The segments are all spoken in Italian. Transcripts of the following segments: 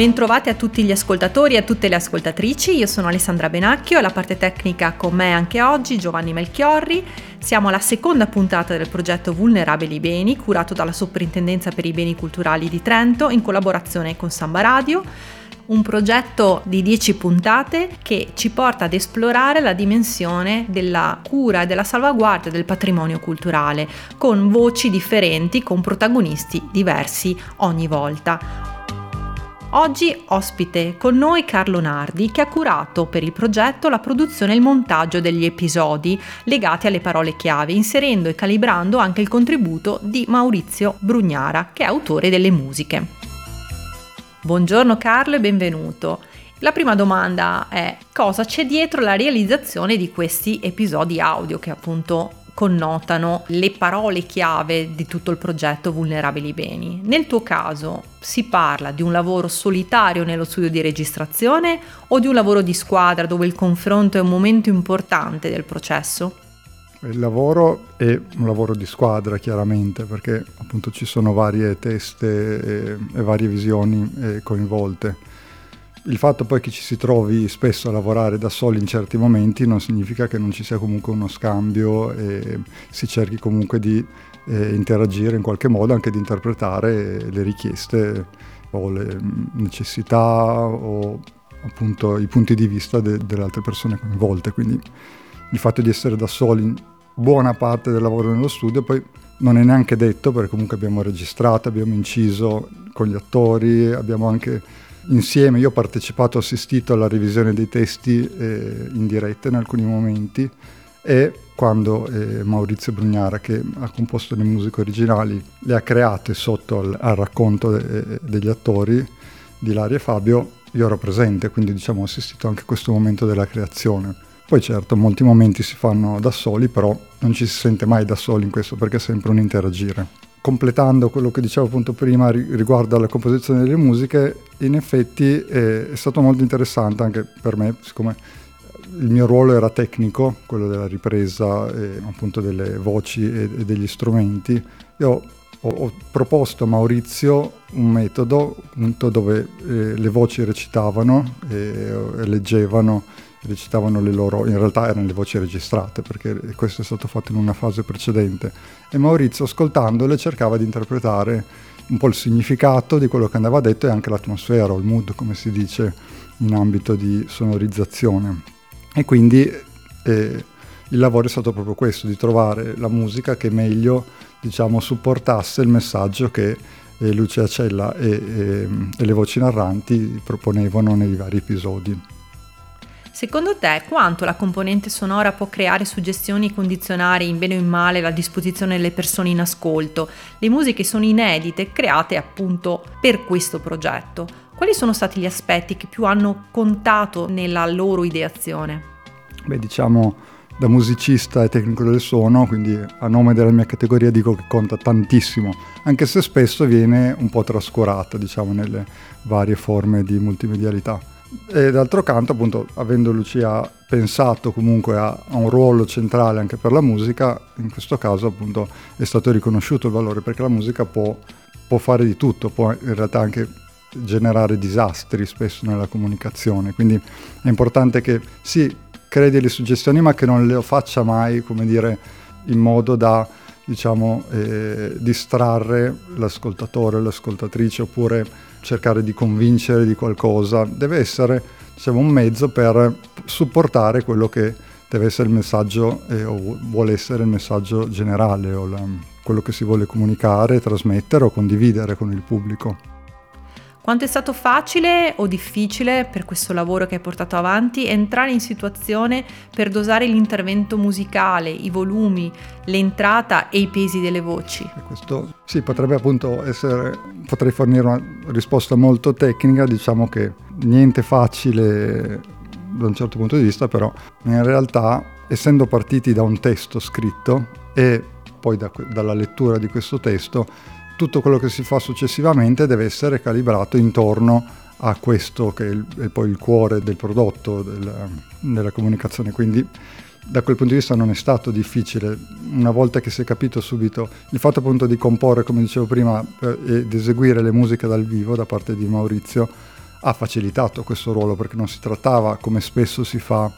Bentrovati a tutti gli ascoltatori e a tutte le ascoltatrici, io sono Alessandra Benacchio e la parte tecnica con me anche oggi Giovanni Melchiorri. Siamo alla seconda puntata del progetto Vulnerabili Beni, curato dalla Soprintendenza per i Beni Culturali di Trento in collaborazione con Samba Radio un progetto di 10 puntate che ci porta ad esplorare la dimensione della cura e della salvaguardia del patrimonio culturale, con voci differenti, con protagonisti diversi ogni volta. Oggi ospite con noi Carlo Nardi che ha curato per il progetto la produzione e il montaggio degli episodi legati alle parole chiave, inserendo e calibrando anche il contributo di Maurizio Brugnara, che è autore delle musiche. Buongiorno Carlo e benvenuto. La prima domanda è cosa c'è dietro la realizzazione di questi episodi audio che appunto connotano le parole chiave di tutto il progetto Vulnerabili Beni. Nel tuo caso si parla di un lavoro solitario nello studio di registrazione o di un lavoro di squadra dove il confronto è un momento importante del processo? Il lavoro è un lavoro di squadra chiaramente perché appunto ci sono varie teste e, e varie visioni eh, coinvolte il fatto poi che ci si trovi spesso a lavorare da soli in certi momenti non significa che non ci sia comunque uno scambio e si cerchi comunque di eh, interagire in qualche modo, anche di interpretare le richieste o le necessità o appunto i punti di vista de- delle altre persone coinvolte. Quindi il fatto di essere da soli buona parte del lavoro nello studio poi non è neanche detto perché comunque abbiamo registrato, abbiamo inciso con gli attori, abbiamo anche insieme, io ho partecipato, ho assistito alla revisione dei testi eh, in diretta in alcuni momenti e quando eh, Maurizio Brugnara, che ha composto le musiche originali, le ha create sotto al, al racconto de, degli attori di Laria e Fabio, io ero presente, quindi diciamo ho assistito anche a questo momento della creazione. Poi certo, molti momenti si fanno da soli, però non ci si sente mai da soli in questo perché è sempre un interagire completando quello che dicevo appunto prima riguardo alla composizione delle musiche, in effetti è, è, stato molto interessante anche per me, siccome il mio ruolo era tecnico, quello della ripresa e appunto delle voci e, e degli strumenti. Io ho, ho, proposto a Maurizio un metodo appunto, dove eh, le voci recitavano e, e leggevano recitavano le loro, in realtà erano le voci registrate perché questo è stato fatto in una fase precedente e Maurizio ascoltandole cercava di interpretare un po' il significato di quello che andava detto e anche l'atmosfera o il mood come si dice in ambito di sonorizzazione e quindi eh, il lavoro è stato proprio questo di trovare la musica che meglio diciamo supportasse il messaggio che eh, Lucia Cella e, e, e le voci narranti proponevano nei vari episodi. Secondo te quanto la componente sonora può creare suggestioni e condizionare in bene o in male la disposizione delle persone in ascolto? Le musiche sono inedite, create appunto per questo progetto. Quali sono stati gli aspetti che più hanno contato nella loro ideazione? Beh, diciamo da musicista e tecnico del suono, quindi a nome della mia categoria dico che conta tantissimo, anche se spesso viene un po' trascurata, diciamo, nelle varie forme di multimedialità. E d'altro canto, appunto, avendo Lucia pensato comunque a, a, un ruolo centrale anche per la musica, in questo caso appunto è stato riconosciuto il valore perché la musica può, può fare di tutto, può in realtà anche generare disastri spesso nella comunicazione, quindi è importante che sì, crei delle suggestioni ma che non le faccia mai, come dire, in modo da diciamo, eh, distrarre l'ascoltatore, l'ascoltatrice oppure cercare di convincere di qualcosa, deve essere diciamo, un mezzo per supportare quello che deve essere il messaggio eh, o vuole essere il messaggio generale o la, quello che si vuole comunicare, trasmettere o condividere con il pubblico. Quanto è stato facile o difficile per questo lavoro che hai portato avanti entrare in situazione per dosare l'intervento musicale, i volumi, l'entrata e i pesi delle voci? Questo sì, potrebbe appunto essere, potrei fornire una risposta molto tecnica, diciamo che niente facile da un certo punto di vista, però in realtà essendo partiti da un testo scritto e poi da, dalla lettura di questo testo, tutto quello che si fa successivamente deve essere calibrato intorno a questo che è, poi il cuore del prodotto, della, della comunicazione. Quindi da quel punto di vista non è stato difficile, una volta che si è capito subito il fatto appunto di comporre, come dicevo prima, ed eseguire le musiche dal vivo da parte di Maurizio, ha facilitato questo ruolo perché non si trattava, come spesso si fa,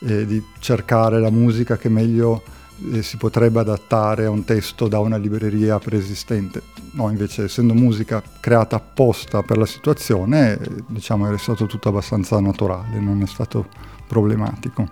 eh, di cercare la musica che meglio eh, si potrebbe adattare a un testo da una libreria preesistente. No, invece essendo musica creata apposta per la situazione, diciamo è stato tutto abbastanza naturale, non è stato problematico.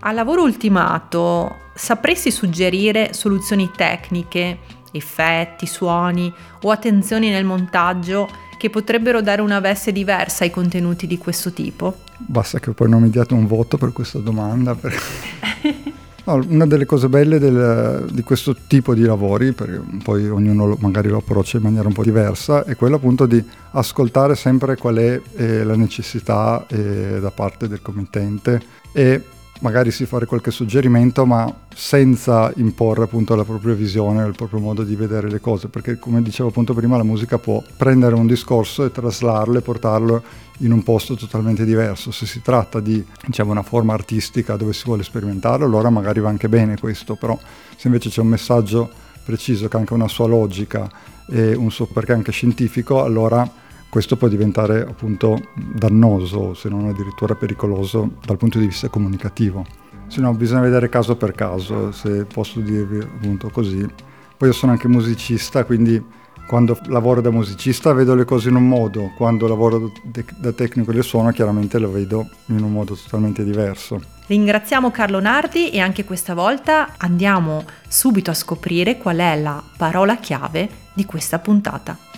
Al lavoro ultimato sapresti suggerire soluzioni tecniche, effetti, suoni o attenzioni nel montaggio che potrebbero dare una veste diversa ai contenuti di questo tipo? Basta che poi non mi diate un voto per questa domanda. Perché... no, una delle cose belle del, di questo tipo di lavori, perché poi ognuno magari lo approccia in maniera un po' diversa, è quello appunto di ascoltare sempre qual è eh, la necessità eh, da parte del committente e magari si fare qualche suggerimento, ma senza imporre appunto la propria visione il proprio modo di vedere le cose, perché come dicevo appunto prima la musica può prendere un discorso e traslarlo e portarlo in un posto totalmente diverso. Se si tratta di diciamo, una forma artistica dove si vuole sperimentare, allora magari va anche bene questo, però se invece c'è un messaggio preciso che ha anche una sua logica e un suo perché anche scientifico, allora questo può diventare appunto dannoso, se non addirittura pericoloso dal punto di vista comunicativo. Se no, bisogna vedere caso per caso, se posso dirvi appunto così. Poi io sono anche musicista, quindi quando lavoro da musicista vedo le cose in un modo, quando lavoro da tecnico del suono chiaramente lo vedo in un modo totalmente diverso. Ringraziamo Carlo Nardi e anche questa volta andiamo subito a scoprire qual è la parola chiave di questa puntata.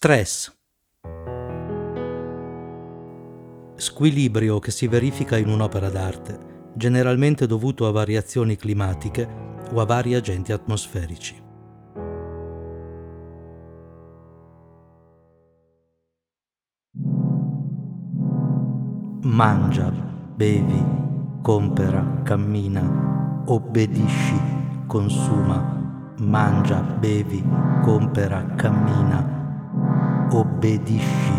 Stress. Squilibrio che si verifica in un'opera d'arte, generalmente dovuto a variazioni climatiche o a vari agenti atmosferici. Mangia, bevi, compera, cammina, obbedisci, consuma, mangia, bevi, compera, cammina, obbedisci,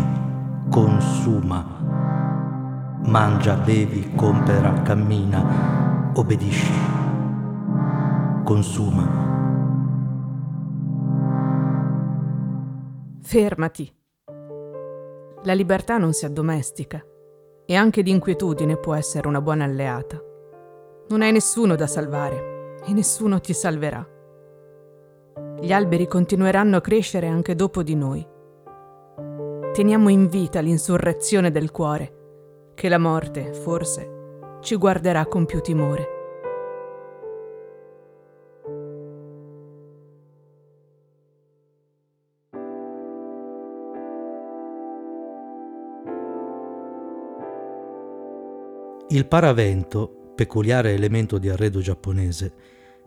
consuma. Mangia, bevi, compera, cammina, obbedisci, consuma. Fermati. La libertà non si addomestica e anche l'inquietudine può essere una buona alleata. Non hai nessuno da salvare e nessuno ti salverà. Gli alberi continueranno a crescere anche dopo di noi teniamo in vita l'insurrezione del cuore, che la morte, forse, ci guarderà con più timore. Il paravento, peculiare elemento di arredo giapponese,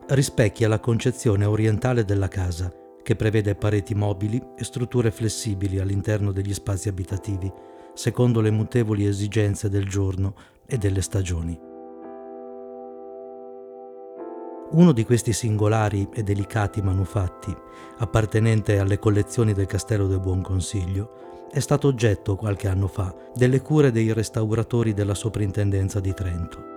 rispecchia la concezione orientale della casa che prevede pareti mobili e strutture flessibili all'interno degli spazi abitativi, secondo le mutevoli esigenze del giorno e delle stagioni. Uno di questi singolari e delicati manufatti, appartenente alle collezioni del Castello del Buon Consiglio, è stato oggetto qualche anno fa delle cure dei restauratori della Soprintendenza di Trento.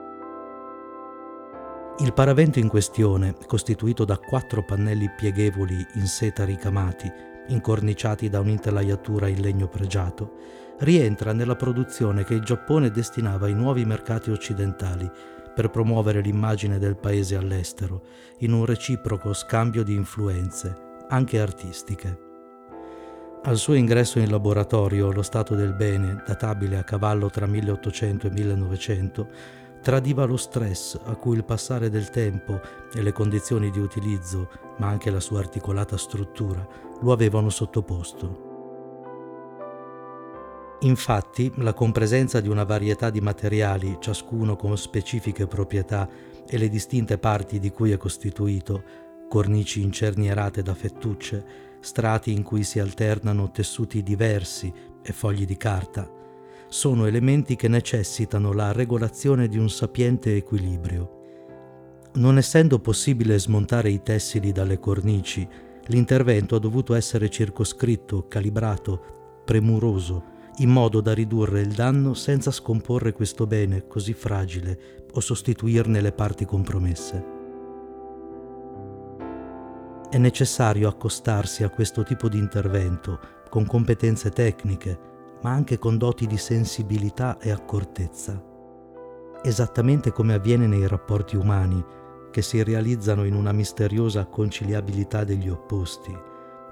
Il paravento in questione, costituito da quattro pannelli pieghevoli in seta ricamati, incorniciati da un'intelaiatura in legno pregiato, rientra nella produzione che il Giappone destinava ai nuovi mercati occidentali per promuovere l'immagine del paese all'estero, in un reciproco scambio di influenze, anche artistiche. Al suo ingresso in laboratorio, lo stato del bene, databile a cavallo tra 1800 e 1900, tradiva lo stress a cui il passare del tempo e le condizioni di utilizzo, ma anche la sua articolata struttura, lo avevano sottoposto. Infatti, la compresenza di una varietà di materiali, ciascuno con specifiche proprietà e le distinte parti di cui è costituito, cornici incernierate da fettucce, strati in cui si alternano tessuti diversi e fogli di carta, sono elementi che necessitano la regolazione di un sapiente equilibrio. Non essendo possibile smontare i tessili dalle cornici, l'intervento ha dovuto essere circoscritto, calibrato, premuroso, in modo da ridurre il danno senza scomporre questo bene così fragile o sostituirne le parti compromesse. È necessario accostarsi a questo tipo di intervento con competenze tecniche, ma anche con doti di sensibilità e accortezza, esattamente come avviene nei rapporti umani, che si realizzano in una misteriosa conciliabilità degli opposti.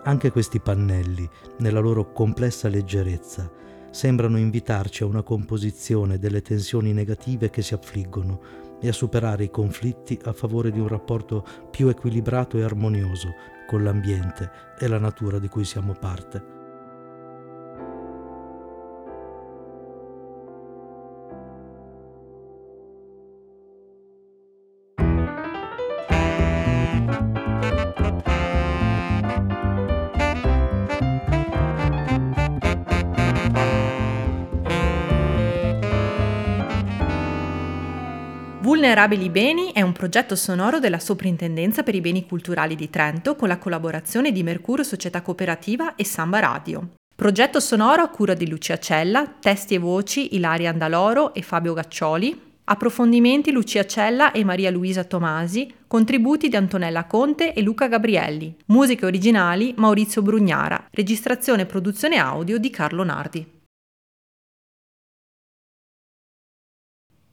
Anche questi pannelli, nella loro complessa leggerezza, sembrano invitarci a una composizione delle tensioni negative che si affliggono e a superare i conflitti a favore di un rapporto più equilibrato e armonioso con l'ambiente e la natura di cui siamo parte. Vulnerabili Beni è un progetto sonoro della Soprintendenza per i Beni Culturali di Trento con la collaborazione di Mercurio Società Cooperativa e Samba Radio. Progetto sonoro a cura di Lucia Cella, testi e voci Ilaria Andaloro e Fabio Gaccioli, approfondimenti Lucia Cella e Maria Luisa Tomasi, contributi di Antonella Conte e Luca Gabrielli, musiche originali Maurizio Brugnara, registrazione e produzione audio di Carlo Nardi.